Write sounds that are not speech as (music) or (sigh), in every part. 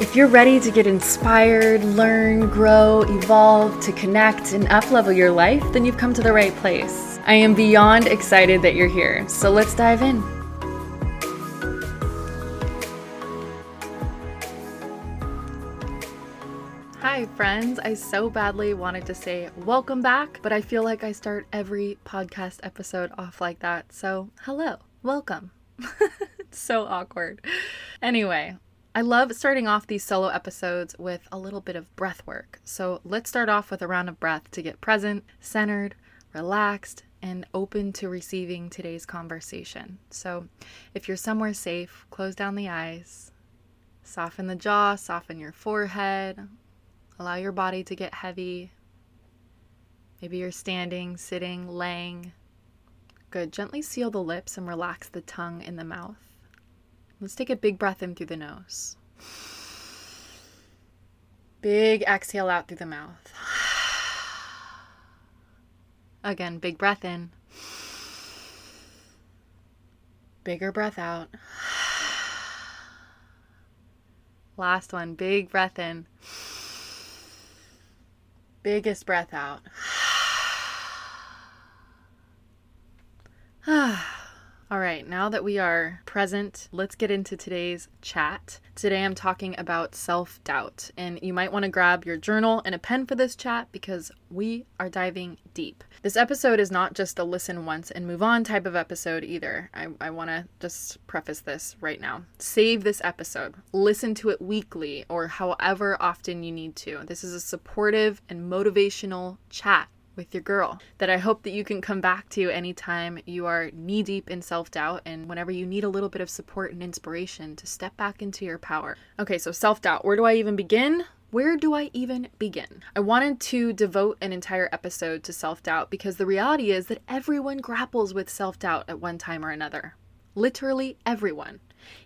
If you're ready to get inspired, learn, grow, evolve, to connect, and uplevel your life, then you've come to the right place. I am beyond excited that you're here, so let's dive in. Hi, friends. I so badly wanted to say welcome back, but I feel like I start every podcast episode off like that. So, hello, welcome. (laughs) so awkward. Anyway, I love starting off these solo episodes with a little bit of breath work. So let's start off with a round of breath to get present, centered, relaxed, and open to receiving today's conversation. So if you're somewhere safe, close down the eyes, soften the jaw, soften your forehead, allow your body to get heavy. Maybe you're standing, sitting, laying. Good. Gently seal the lips and relax the tongue in the mouth. Let's take a big breath in through the nose. Big exhale out through the mouth. Again, big breath in. Bigger breath out. Last one, big breath in. Biggest breath out. All right, now that we are present, let's get into today's chat. Today I'm talking about self doubt, and you might want to grab your journal and a pen for this chat because we are diving deep. This episode is not just a listen once and move on type of episode either. I, I want to just preface this right now. Save this episode, listen to it weekly or however often you need to. This is a supportive and motivational chat with your girl that I hope that you can come back to anytime you are knee deep in self doubt and whenever you need a little bit of support and inspiration to step back into your power. Okay, so self doubt. Where do I even begin? Where do I even begin? I wanted to devote an entire episode to self doubt because the reality is that everyone grapples with self doubt at one time or another. Literally everyone.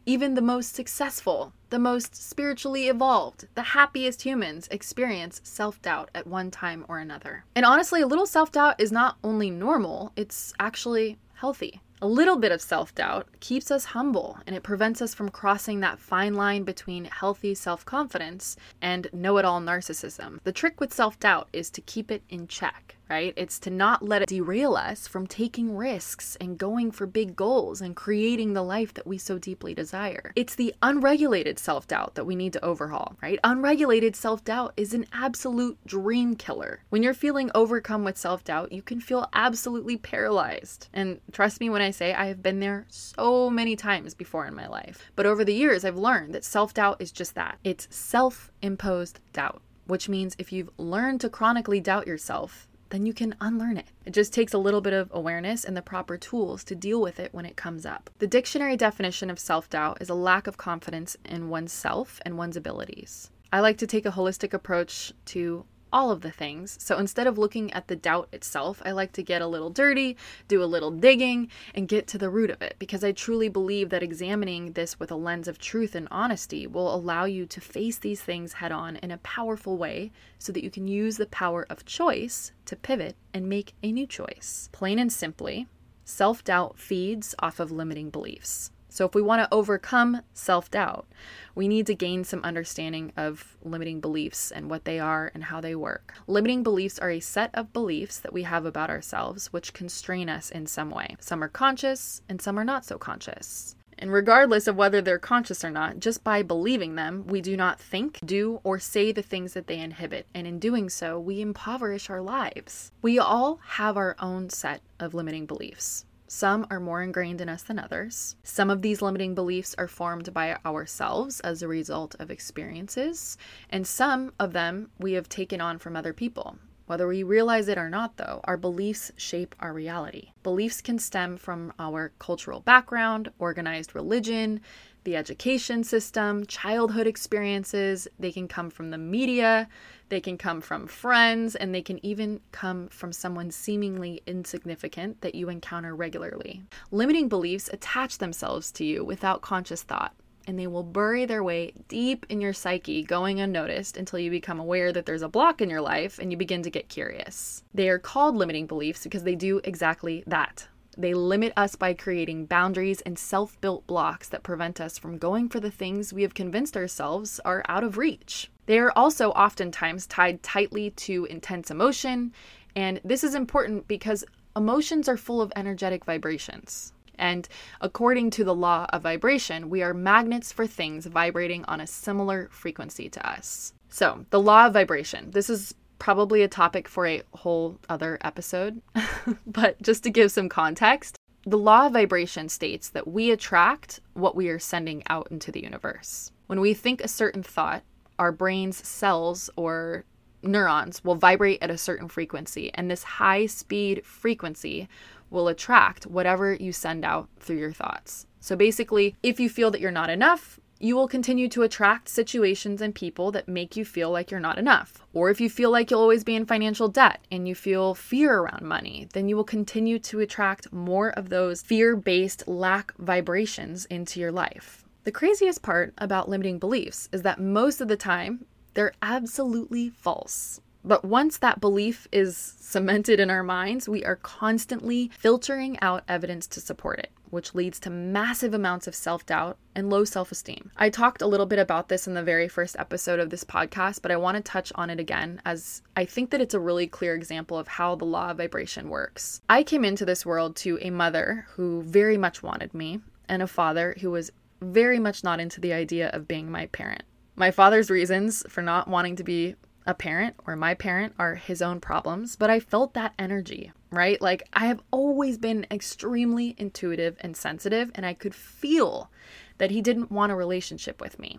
Even the most successful, the most spiritually evolved, the happiest humans experience self doubt at one time or another. And honestly, a little self doubt is not only normal, it's actually healthy. A little bit of self doubt keeps us humble and it prevents us from crossing that fine line between healthy self confidence and know it all narcissism. The trick with self doubt is to keep it in check right? It's to not let it derail us from taking risks and going for big goals and creating the life that we so deeply desire. It's the unregulated self doubt that we need to overhaul, right? Unregulated self doubt is an absolute dream killer. When you're feeling overcome with self doubt, you can feel absolutely paralyzed. And trust me when I say I have been there so many times before in my life. But over the years, I've learned that self doubt is just that it's self imposed doubt which means if you've learned to chronically doubt yourself, then you can unlearn it. It just takes a little bit of awareness and the proper tools to deal with it when it comes up. The dictionary definition of self doubt is a lack of confidence in oneself and one's abilities. I like to take a holistic approach to all of the things. So instead of looking at the doubt itself, I like to get a little dirty, do a little digging, and get to the root of it because I truly believe that examining this with a lens of truth and honesty will allow you to face these things head on in a powerful way so that you can use the power of choice to pivot and make a new choice. Plain and simply, self doubt feeds off of limiting beliefs. So, if we want to overcome self doubt, we need to gain some understanding of limiting beliefs and what they are and how they work. Limiting beliefs are a set of beliefs that we have about ourselves which constrain us in some way. Some are conscious and some are not so conscious. And regardless of whether they're conscious or not, just by believing them, we do not think, do, or say the things that they inhibit. And in doing so, we impoverish our lives. We all have our own set of limiting beliefs. Some are more ingrained in us than others. Some of these limiting beliefs are formed by ourselves as a result of experiences, and some of them we have taken on from other people. Whether we realize it or not, though, our beliefs shape our reality. Beliefs can stem from our cultural background, organized religion, the education system, childhood experiences, they can come from the media, they can come from friends, and they can even come from someone seemingly insignificant that you encounter regularly. Limiting beliefs attach themselves to you without conscious thought and they will bury their way deep in your psyche, going unnoticed until you become aware that there's a block in your life and you begin to get curious. They are called limiting beliefs because they do exactly that. They limit us by creating boundaries and self built blocks that prevent us from going for the things we have convinced ourselves are out of reach. They are also oftentimes tied tightly to intense emotion, and this is important because emotions are full of energetic vibrations. And according to the law of vibration, we are magnets for things vibrating on a similar frequency to us. So, the law of vibration. This is probably a topic for a whole other episode, (laughs) but just to give some context, the law of vibration states that we attract what we are sending out into the universe. When we think a certain thought, our brain's cells or neurons will vibrate at a certain frequency, and this high speed frequency will attract whatever you send out through your thoughts. So basically, if you feel that you're not enough, you will continue to attract situations and people that make you feel like you're not enough. Or if you feel like you'll always be in financial debt and you feel fear around money, then you will continue to attract more of those fear based lack vibrations into your life. The craziest part about limiting beliefs is that most of the time, they're absolutely false. But once that belief is cemented in our minds, we are constantly filtering out evidence to support it, which leads to massive amounts of self doubt and low self esteem. I talked a little bit about this in the very first episode of this podcast, but I want to touch on it again as I think that it's a really clear example of how the law of vibration works. I came into this world to a mother who very much wanted me and a father who was very much not into the idea of being my parent. My father's reasons for not wanting to be a parent or my parent are his own problems, but I felt that energy, right? Like I have always been extremely intuitive and sensitive, and I could feel that he didn't want a relationship with me.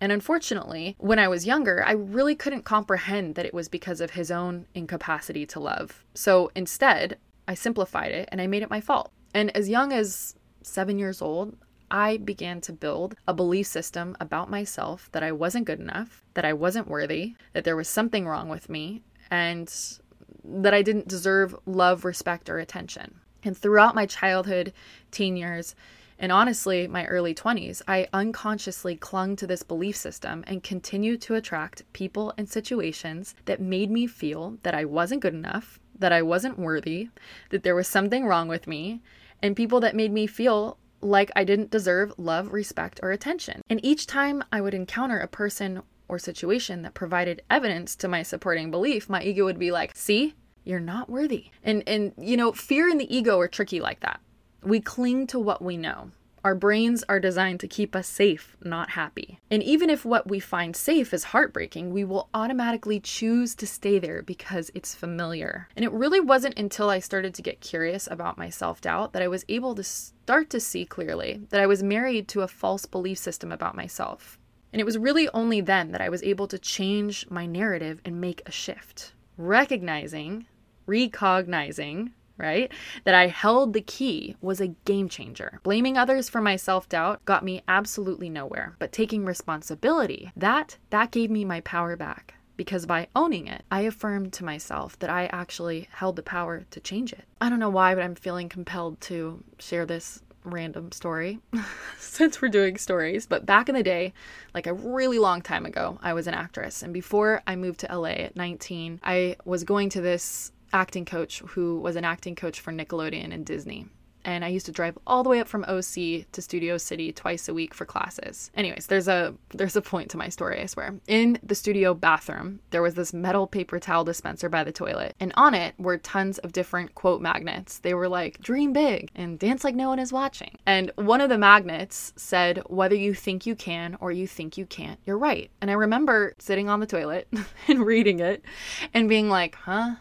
And unfortunately, when I was younger, I really couldn't comprehend that it was because of his own incapacity to love. So instead, I simplified it and I made it my fault. And as young as seven years old, I began to build a belief system about myself that I wasn't good enough, that I wasn't worthy, that there was something wrong with me, and that I didn't deserve love, respect, or attention. And throughout my childhood, teen years, and honestly, my early 20s, I unconsciously clung to this belief system and continued to attract people and situations that made me feel that I wasn't good enough, that I wasn't worthy, that there was something wrong with me, and people that made me feel like I didn't deserve love, respect, or attention. And each time I would encounter a person or situation that provided evidence to my supporting belief, my ego would be like, "See? You're not worthy." And and you know, fear and the ego are tricky like that. We cling to what we know. Our brains are designed to keep us safe, not happy. And even if what we find safe is heartbreaking, we will automatically choose to stay there because it's familiar. And it really wasn't until I started to get curious about my self doubt that I was able to start to see clearly that I was married to a false belief system about myself. And it was really only then that I was able to change my narrative and make a shift, recognizing, recognizing right? That I held the key was a game changer. Blaming others for my self-doubt got me absolutely nowhere, but taking responsibility, that that gave me my power back. Because by owning it, I affirmed to myself that I actually held the power to change it. I don't know why, but I'm feeling compelled to share this random story (laughs) since we're doing stories. But back in the day, like a really long time ago, I was an actress. And before I moved to LA at 19, I was going to this acting coach who was an acting coach for Nickelodeon and Disney. And I used to drive all the way up from OC to Studio City twice a week for classes. Anyways, there's a there's a point to my story, I swear. In the studio bathroom, there was this metal paper towel dispenser by the toilet, and on it were tons of different quote magnets. They were like dream big and dance like no one is watching. And one of the magnets said whether you think you can or you think you can't, you're right. And I remember sitting on the toilet (laughs) and reading it and being like, "Huh?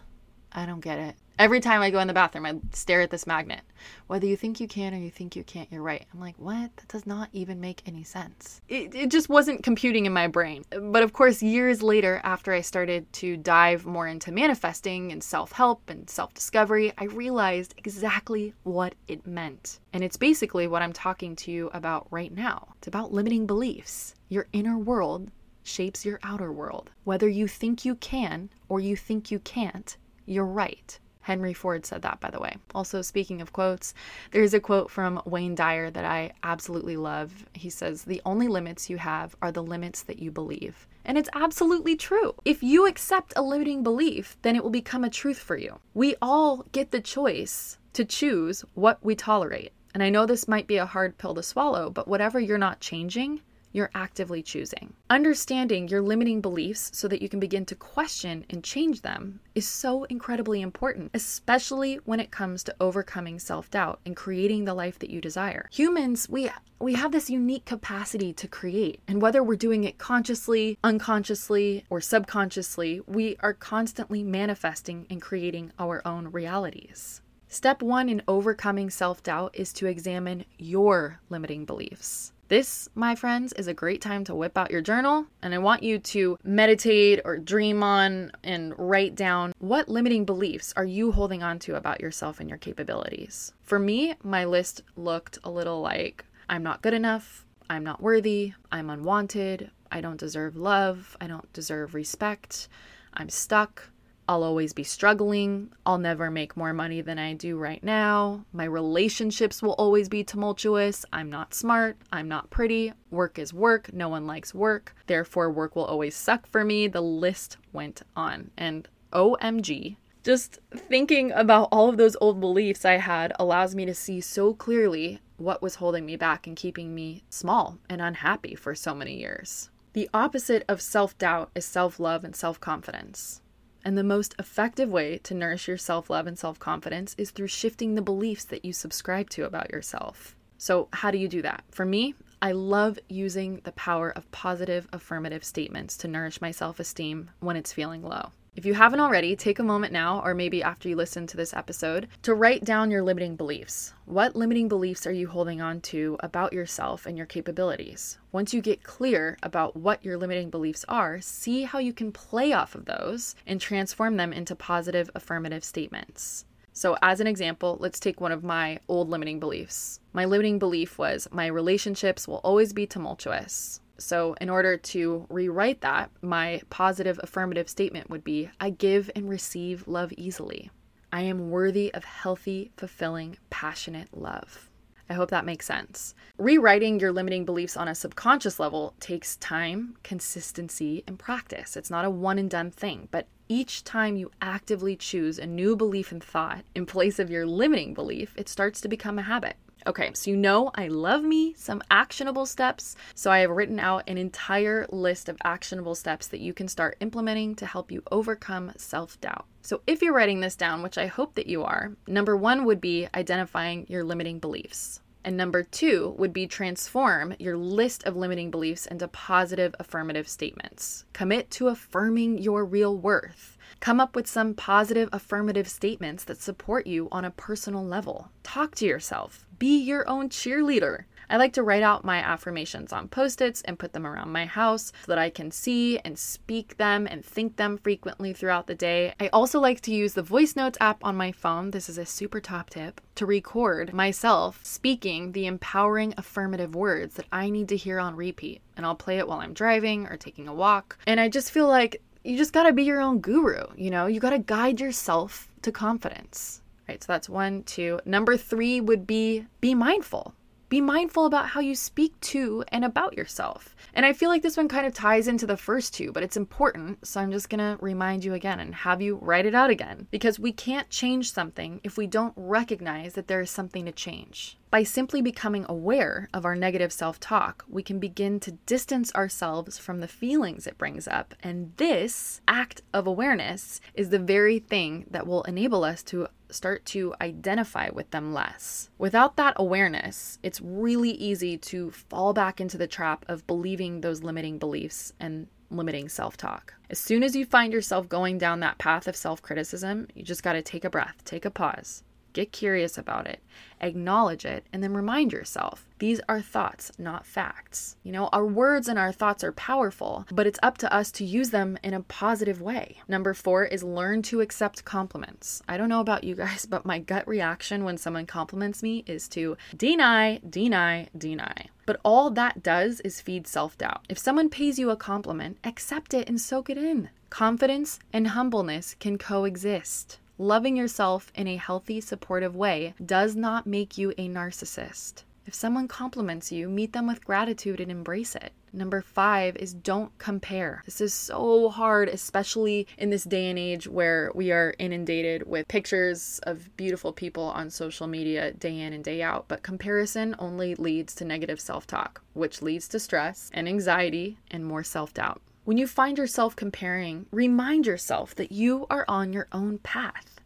I don't get it. Every time I go in the bathroom, I stare at this magnet. Whether you think you can or you think you can't, you're right. I'm like, what? That does not even make any sense. It, it just wasn't computing in my brain. But of course, years later, after I started to dive more into manifesting and self help and self discovery, I realized exactly what it meant. And it's basically what I'm talking to you about right now. It's about limiting beliefs. Your inner world shapes your outer world. Whether you think you can or you think you can't, you're right. Henry Ford said that, by the way. Also, speaking of quotes, there's a quote from Wayne Dyer that I absolutely love. He says, The only limits you have are the limits that you believe. And it's absolutely true. If you accept a limiting belief, then it will become a truth for you. We all get the choice to choose what we tolerate. And I know this might be a hard pill to swallow, but whatever you're not changing, you're actively choosing. Understanding your limiting beliefs so that you can begin to question and change them is so incredibly important, especially when it comes to overcoming self-doubt and creating the life that you desire. Humans, we we have this unique capacity to create, and whether we're doing it consciously, unconsciously, or subconsciously, we are constantly manifesting and creating our own realities. Step one in overcoming self doubt is to examine your limiting beliefs. This, my friends, is a great time to whip out your journal, and I want you to meditate or dream on and write down what limiting beliefs are you holding on to about yourself and your capabilities. For me, my list looked a little like I'm not good enough, I'm not worthy, I'm unwanted, I don't deserve love, I don't deserve respect, I'm stuck, I'll always be struggling. I'll never make more money than I do right now. My relationships will always be tumultuous. I'm not smart. I'm not pretty. Work is work. No one likes work. Therefore, work will always suck for me. The list went on. And OMG, just thinking about all of those old beliefs I had allows me to see so clearly what was holding me back and keeping me small and unhappy for so many years. The opposite of self doubt is self love and self confidence. And the most effective way to nourish your self love and self confidence is through shifting the beliefs that you subscribe to about yourself. So, how do you do that? For me, I love using the power of positive affirmative statements to nourish my self esteem when it's feeling low. If you haven't already, take a moment now, or maybe after you listen to this episode, to write down your limiting beliefs. What limiting beliefs are you holding on to about yourself and your capabilities? Once you get clear about what your limiting beliefs are, see how you can play off of those and transform them into positive affirmative statements. So, as an example, let's take one of my old limiting beliefs. My limiting belief was my relationships will always be tumultuous. So, in order to rewrite that, my positive affirmative statement would be I give and receive love easily. I am worthy of healthy, fulfilling, passionate love. I hope that makes sense. Rewriting your limiting beliefs on a subconscious level takes time, consistency, and practice. It's not a one and done thing, but each time you actively choose a new belief and thought in place of your limiting belief, it starts to become a habit. Okay, so you know I love me some actionable steps. So I have written out an entire list of actionable steps that you can start implementing to help you overcome self doubt. So if you're writing this down, which I hope that you are, number one would be identifying your limiting beliefs. And number two would be transform your list of limiting beliefs into positive affirmative statements. Commit to affirming your real worth. Come up with some positive affirmative statements that support you on a personal level. Talk to yourself. Be your own cheerleader. I like to write out my affirmations on post its and put them around my house so that I can see and speak them and think them frequently throughout the day. I also like to use the voice notes app on my phone. This is a super top tip to record myself speaking the empowering affirmative words that I need to hear on repeat. And I'll play it while I'm driving or taking a walk. And I just feel like you just got to be your own guru, you know? You got to guide yourself to confidence. Right? So that's 1, 2. Number 3 would be be mindful. Be mindful about how you speak to and about yourself. And I feel like this one kind of ties into the first two, but it's important. So I'm just going to remind you again and have you write it out again because we can't change something if we don't recognize that there is something to change. By simply becoming aware of our negative self talk, we can begin to distance ourselves from the feelings it brings up. And this act of awareness is the very thing that will enable us to start to identify with them less. Without that awareness, it's really easy to fall back into the trap of believing those limiting beliefs and limiting self talk. As soon as you find yourself going down that path of self criticism, you just got to take a breath, take a pause, get curious about it, acknowledge it, and then remind yourself these are thoughts, not facts. You know, our words and our thoughts are powerful, but it's up to us to use them in a positive way. Number four is learn to accept compliments. I don't know about you guys, (laughs) but my gut reaction when someone compliments me is to deny, deny, deny. But all that does is feed self doubt. If someone pays you a compliment, accept it and soak it in. Confidence and humbleness can coexist. Loving yourself in a healthy, supportive way does not make you a narcissist. If someone compliments you, meet them with gratitude and embrace it. Number five is don't compare. This is so hard, especially in this day and age where we are inundated with pictures of beautiful people on social media day in and day out. But comparison only leads to negative self talk, which leads to stress and anxiety and more self doubt. When you find yourself comparing, remind yourself that you are on your own path.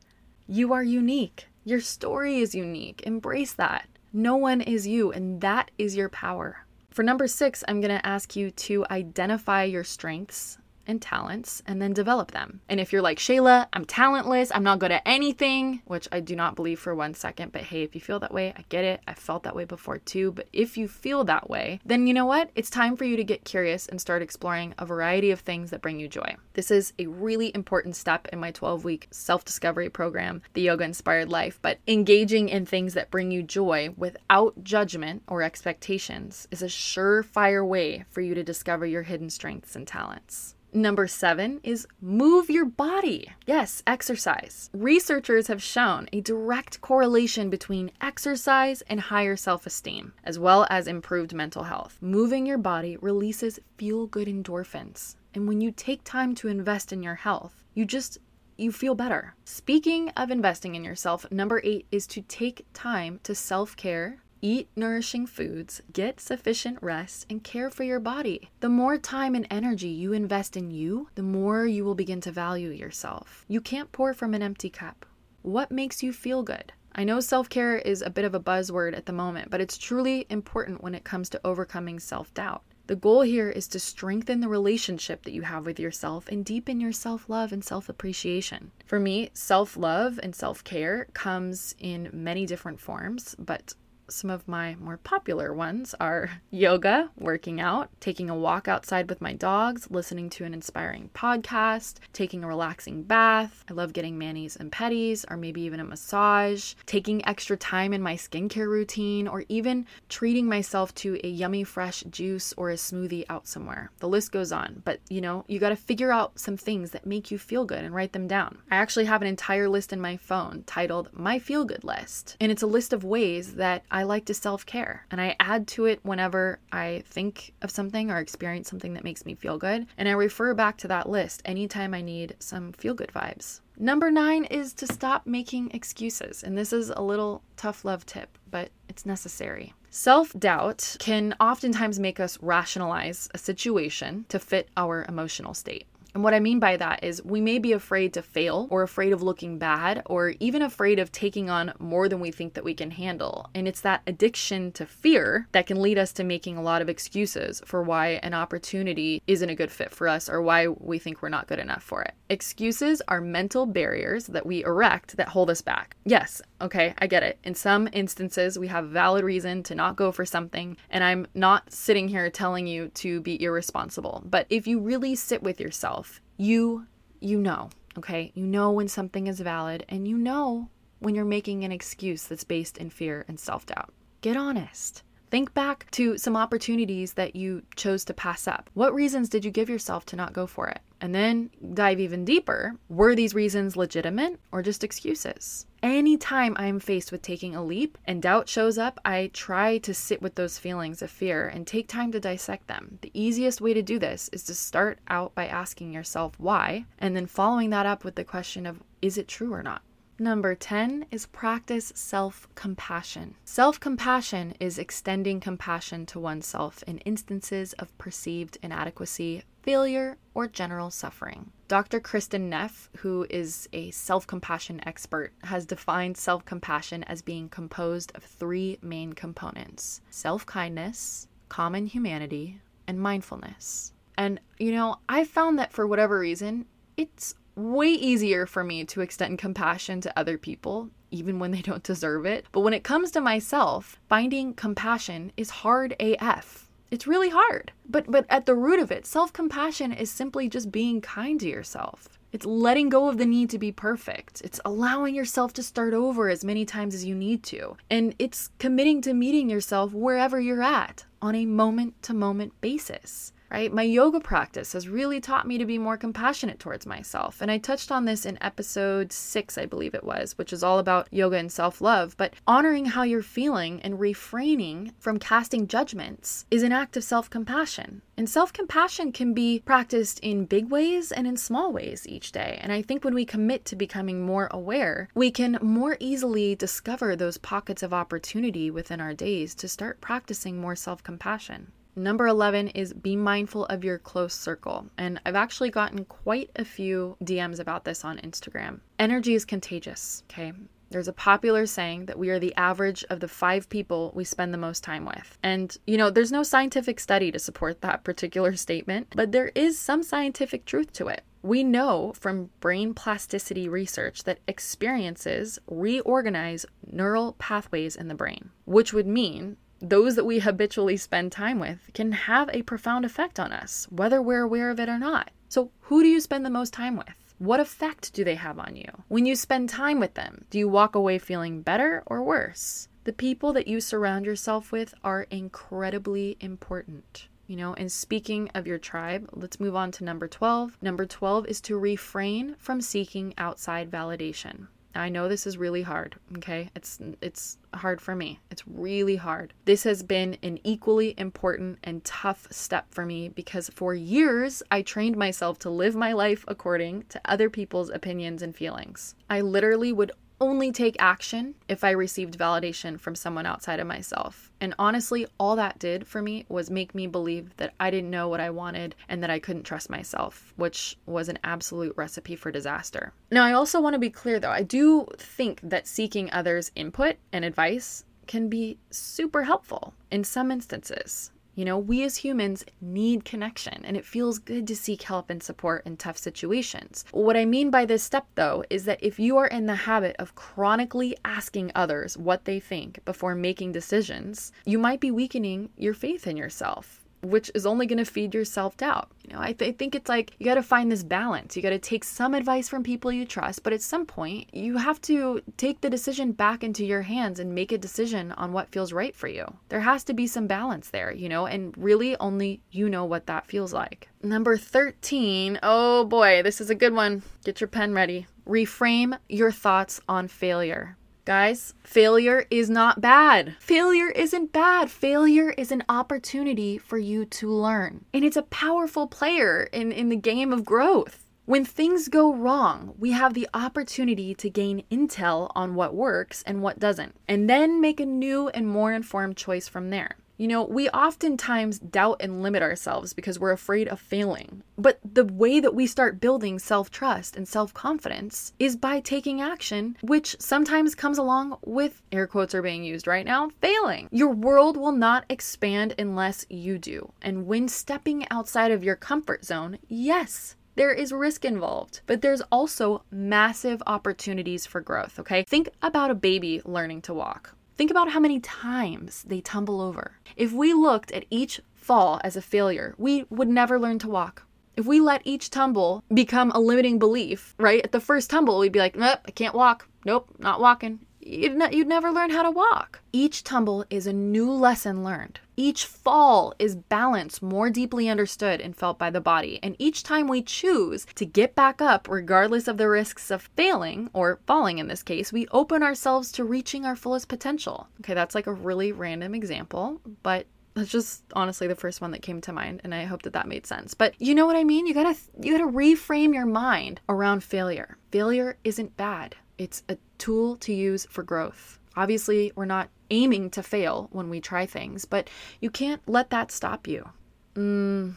You are unique. Your story is unique. Embrace that. No one is you, and that is your power. For number six, I'm going to ask you to identify your strengths and talents and then develop them. And if you're like, Shayla, I'm talentless, I'm not good at anything, which I do not believe for one second, but hey, if you feel that way, I get it. I felt that way before too. But if you feel that way, then you know what? It's time for you to get curious and start exploring a variety of things that bring you joy. This is a really important step in my 12 week self discovery program, the Yoga Inspired Life. But engaging in things that bring you joy without judgment or expectations is a surefire way for you to discover your hidden strengths and talents. Number seven is move your body. Yes, exercise. Researchers have shown a direct correlation between exercise and higher self esteem, as well as improved mental health. Moving your body releases feel good endorphins. And when you take time to invest in your health, you just you feel better. Speaking of investing in yourself, number eight is to take time to self care Eat nourishing foods, get sufficient rest, and care for your body. The more time and energy you invest in you, the more you will begin to value yourself. You can't pour from an empty cup. What makes you feel good? I know self care is a bit of a buzzword at the moment, but it's truly important when it comes to overcoming self doubt. The goal here is to strengthen the relationship that you have with yourself and deepen your self love and self appreciation. For me, self love and self care comes in many different forms, but some of my more popular ones are yoga, working out, taking a walk outside with my dogs, listening to an inspiring podcast, taking a relaxing bath. I love getting manis and pedis, or maybe even a massage, taking extra time in my skincare routine, or even treating myself to a yummy fresh juice or a smoothie out somewhere. The list goes on, but you know, you got to figure out some things that make you feel good and write them down. I actually have an entire list in my phone titled My Feel Good List, and it's a list of ways that I I like to self care. And I add to it whenever I think of something or experience something that makes me feel good. And I refer back to that list anytime I need some feel good vibes. Number nine is to stop making excuses. And this is a little tough love tip, but it's necessary. Self doubt can oftentimes make us rationalize a situation to fit our emotional state. And what I mean by that is we may be afraid to fail or afraid of looking bad or even afraid of taking on more than we think that we can handle. And it's that addiction to fear that can lead us to making a lot of excuses for why an opportunity isn't a good fit for us or why we think we're not good enough for it. Excuses are mental barriers that we erect that hold us back. Yes, okay, I get it. In some instances, we have valid reason to not go for something, and I'm not sitting here telling you to be irresponsible. But if you really sit with yourself. You you know, okay? You know when something is valid and you know when you're making an excuse that's based in fear and self-doubt. Get honest. Think back to some opportunities that you chose to pass up. What reasons did you give yourself to not go for it? And then dive even deeper. Were these reasons legitimate or just excuses? Anytime I'm faced with taking a leap and doubt shows up, I try to sit with those feelings of fear and take time to dissect them. The easiest way to do this is to start out by asking yourself why, and then following that up with the question of is it true or not? Number 10 is practice self compassion. Self compassion is extending compassion to oneself in instances of perceived inadequacy, failure, or general suffering. Dr. Kristin Neff, who is a self compassion expert, has defined self compassion as being composed of three main components self kindness, common humanity, and mindfulness. And, you know, I found that for whatever reason, it's way easier for me to extend compassion to other people, even when they (laughs) don't deserve it. But when it comes to myself, finding compassion is hard AF. It's really hard. But but at the root of it, self-compassion is simply just being kind to yourself. It's letting go of the need to be perfect. It's allowing yourself to start over as many times as you need to. And it's committing to meeting yourself wherever you're at on a moment to moment basis right? My yoga practice has really taught me to be more compassionate towards myself. And I touched on this in episode six, I believe it was, which is all about yoga and self love. But honoring how you're feeling and refraining from casting judgments is an act of self compassion. And self compassion can be practiced in big ways and in small ways each day. And I think when we commit to becoming more aware, we can more easily discover those pockets of opportunity within our days to start practicing more self compassion. Number 11 is be mindful of your close circle. And I've actually gotten quite a few DMs about this on Instagram. Energy is contagious, okay? There's a popular saying that we are the average of the five people we spend the most time with. And, you know, there's no scientific study to support that particular statement, but there is some scientific truth to it. We know from brain plasticity research that experiences reorganize neural pathways in the brain, which would mean those that we habitually spend time with can have a profound effect on us, whether we're aware of it or not. So, who do you spend the most time with? What effect do they have on you? When you spend time with them, do you walk away feeling better or worse? The people that you surround yourself with are incredibly important. You know, and speaking of your tribe, let's move on to number 12. Number 12 is to refrain from seeking outside validation. I know this is really hard, okay? It's it's hard for me. It's really hard. This has been an equally important and tough step for me because for years I trained myself to live my life according to other people's opinions and feelings. I literally would only take action if I received validation from someone outside of myself. And honestly, all that did for me was make me believe that I didn't know what I wanted and that I couldn't trust myself, which was an absolute recipe for disaster. Now, I also want to be clear though, I do think that seeking others' input and advice can be super helpful in some instances. You know, we as humans need connection, and it feels good to seek help and support in tough situations. What I mean by this step, though, is that if you are in the habit of chronically asking others what they think before making decisions, you might be weakening your faith in yourself which is only going to feed your self doubt. You know, I, th- I, think it's like you got to find this balance. You got to take some advice from people you trust, but at some point, you have to take the decision back into your hands and make a decision on what feels right for you. There has to be some balance there, you know, and really only you know what that feels like. Number 13. Oh boy, this is a good one. Get your pen ready. Reframe your thoughts on failure. Guys, failure is not bad. Failure isn't bad. Failure is an opportunity for you to learn. And it's a powerful player in, in the game of growth. When things go wrong, we have the opportunity to gain intel on what works and what doesn't, and then make a new and more informed choice from there. You know, we oftentimes doubt and limit ourselves because we're afraid of failing. But the way that we start building self trust and self confidence is by taking action, which sometimes comes along with air quotes are being used right now failing. Your world will not expand unless you do. And when stepping outside of your comfort zone, yes, there is risk involved, but there's also massive opportunities for growth, okay? Think about a baby learning to walk. Think about how many times they tumble over. If we looked at each fall as a failure, we would never learn to walk. If we let each tumble become a limiting belief, right? At the first tumble, we'd be like, nope, I can't walk. Nope, not walking you'd, ne- you'd never learn how to walk. Each tumble is a new lesson learned. Each fall is balance more deeply understood and felt by the body. And each time we choose to get back up, regardless of the risks of failing or falling in this case, we open ourselves to reaching our fullest potential. Okay, that's like a really random example, but that's just honestly the first one that came to mind and i hope that that made sense but you know what i mean you gotta you gotta reframe your mind around failure failure isn't bad it's a tool to use for growth. Obviously, we're not aiming to fail when we try things, but you can't let that stop you. Mm,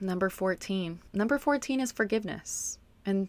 number 14. Number 14 is forgiveness. And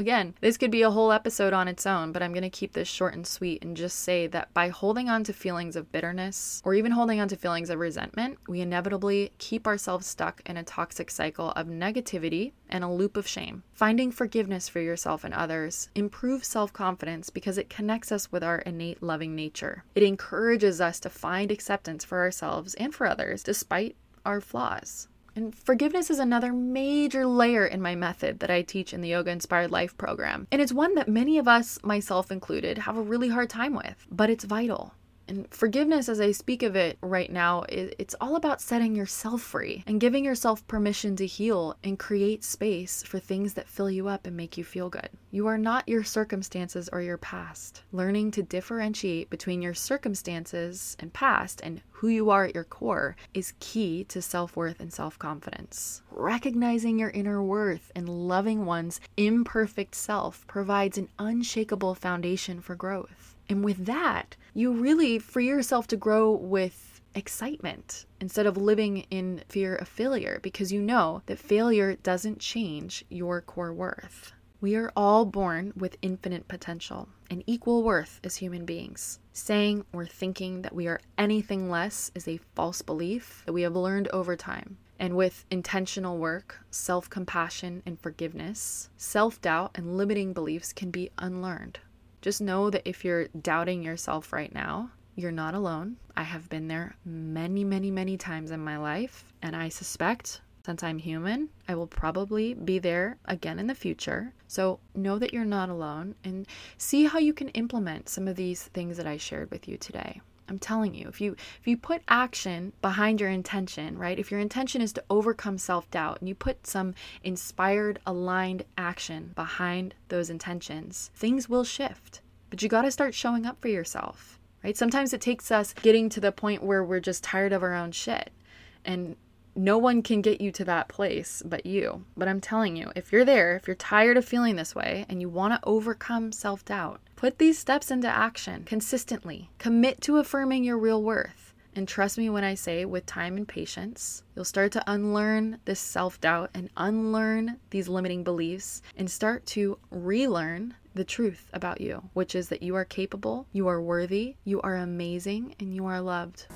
Again, this could be a whole episode on its own, but I'm going to keep this short and sweet and just say that by holding on to feelings of bitterness or even holding on to feelings of resentment, we inevitably keep ourselves stuck in a toxic cycle of negativity and a loop of shame. Finding forgiveness for yourself and others improves self confidence because it connects us with our innate loving nature. It encourages us to find acceptance for ourselves and for others despite our flaws. And forgiveness is another major layer in my method that I teach in the Yoga Inspired Life program. And it's one that many of us, myself included, have a really hard time with, but it's vital. And forgiveness, as I speak of it right now, it's all about setting yourself free and giving yourself permission to heal and create space for things that fill you up and make you feel good. You are not your circumstances or your past. Learning to differentiate between your circumstances and past and who you are at your core is key to self worth and self confidence. Recognizing your inner worth and loving one's imperfect self provides an unshakable foundation for growth. And with that, you really free yourself to grow with excitement instead of living in fear of failure because you know that failure doesn't change your core worth. We are all born with infinite potential and equal worth as human beings. Saying or thinking that we are anything less is a false belief that we have learned over time. And with intentional work, self compassion, and forgiveness, self doubt and limiting beliefs can be unlearned. Just know that if you're doubting yourself right now, you're not alone. I have been there many, many, many times in my life, and I suspect since I'm human, I will probably be there again in the future. So know that you're not alone and see how you can implement some of these things that I shared with you today. I'm telling you, if you if you put action behind your intention, right? If your intention is to overcome self-doubt and you put some inspired, aligned action behind those intentions, things will shift. But you got to start showing up for yourself, right? Sometimes it takes us getting to the point where we're just tired of our own shit. And no one can get you to that place but you. But I'm telling you, if you're there, if you're tired of feeling this way and you want to overcome self doubt, put these steps into action consistently. Commit to affirming your real worth. And trust me when I say, with time and patience, you'll start to unlearn this self doubt and unlearn these limiting beliefs and start to relearn the truth about you, which is that you are capable, you are worthy, you are amazing, and you are loved.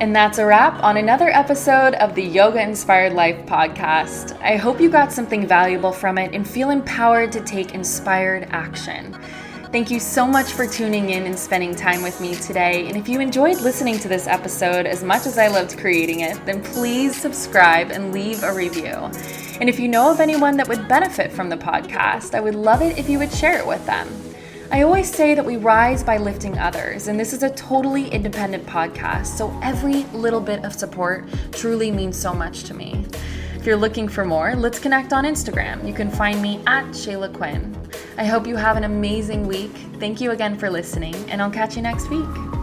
And that's a wrap on another episode of the Yoga Inspired Life podcast. I hope you got something valuable from it and feel empowered to take inspired action. Thank you so much for tuning in and spending time with me today. And if you enjoyed listening to this episode as much as I loved creating it, then please subscribe and leave a review. And if you know of anyone that would benefit from the podcast, I would love it if you would share it with them. I always say that we rise by lifting others, and this is a totally independent podcast, so every little bit of support truly means so much to me. If you're looking for more, let's connect on Instagram. You can find me at Shayla Quinn. I hope you have an amazing week. Thank you again for listening, and I'll catch you next week.